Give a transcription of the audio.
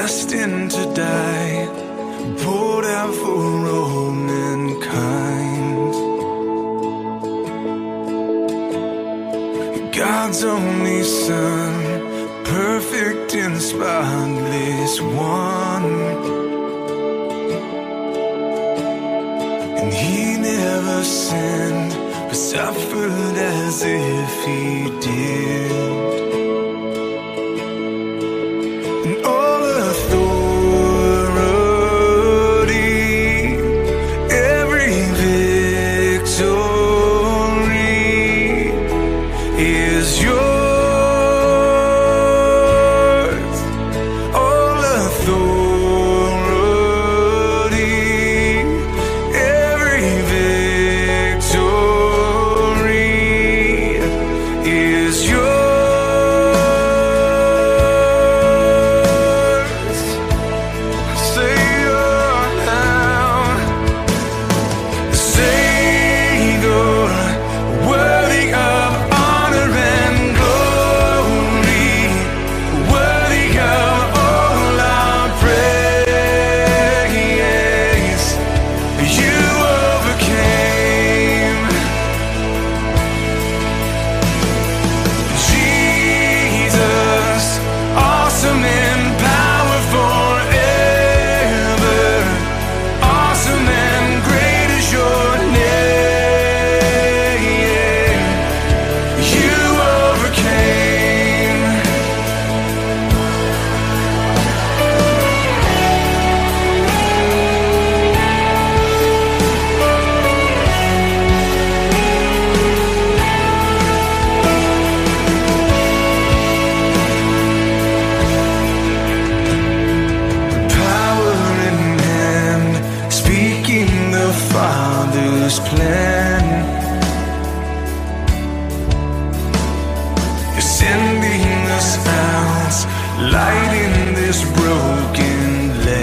destined to die, poured out for all mankind. God's only Son, perfect and spotless one. And He never sinned, but suffered as if He did. light in this broken land.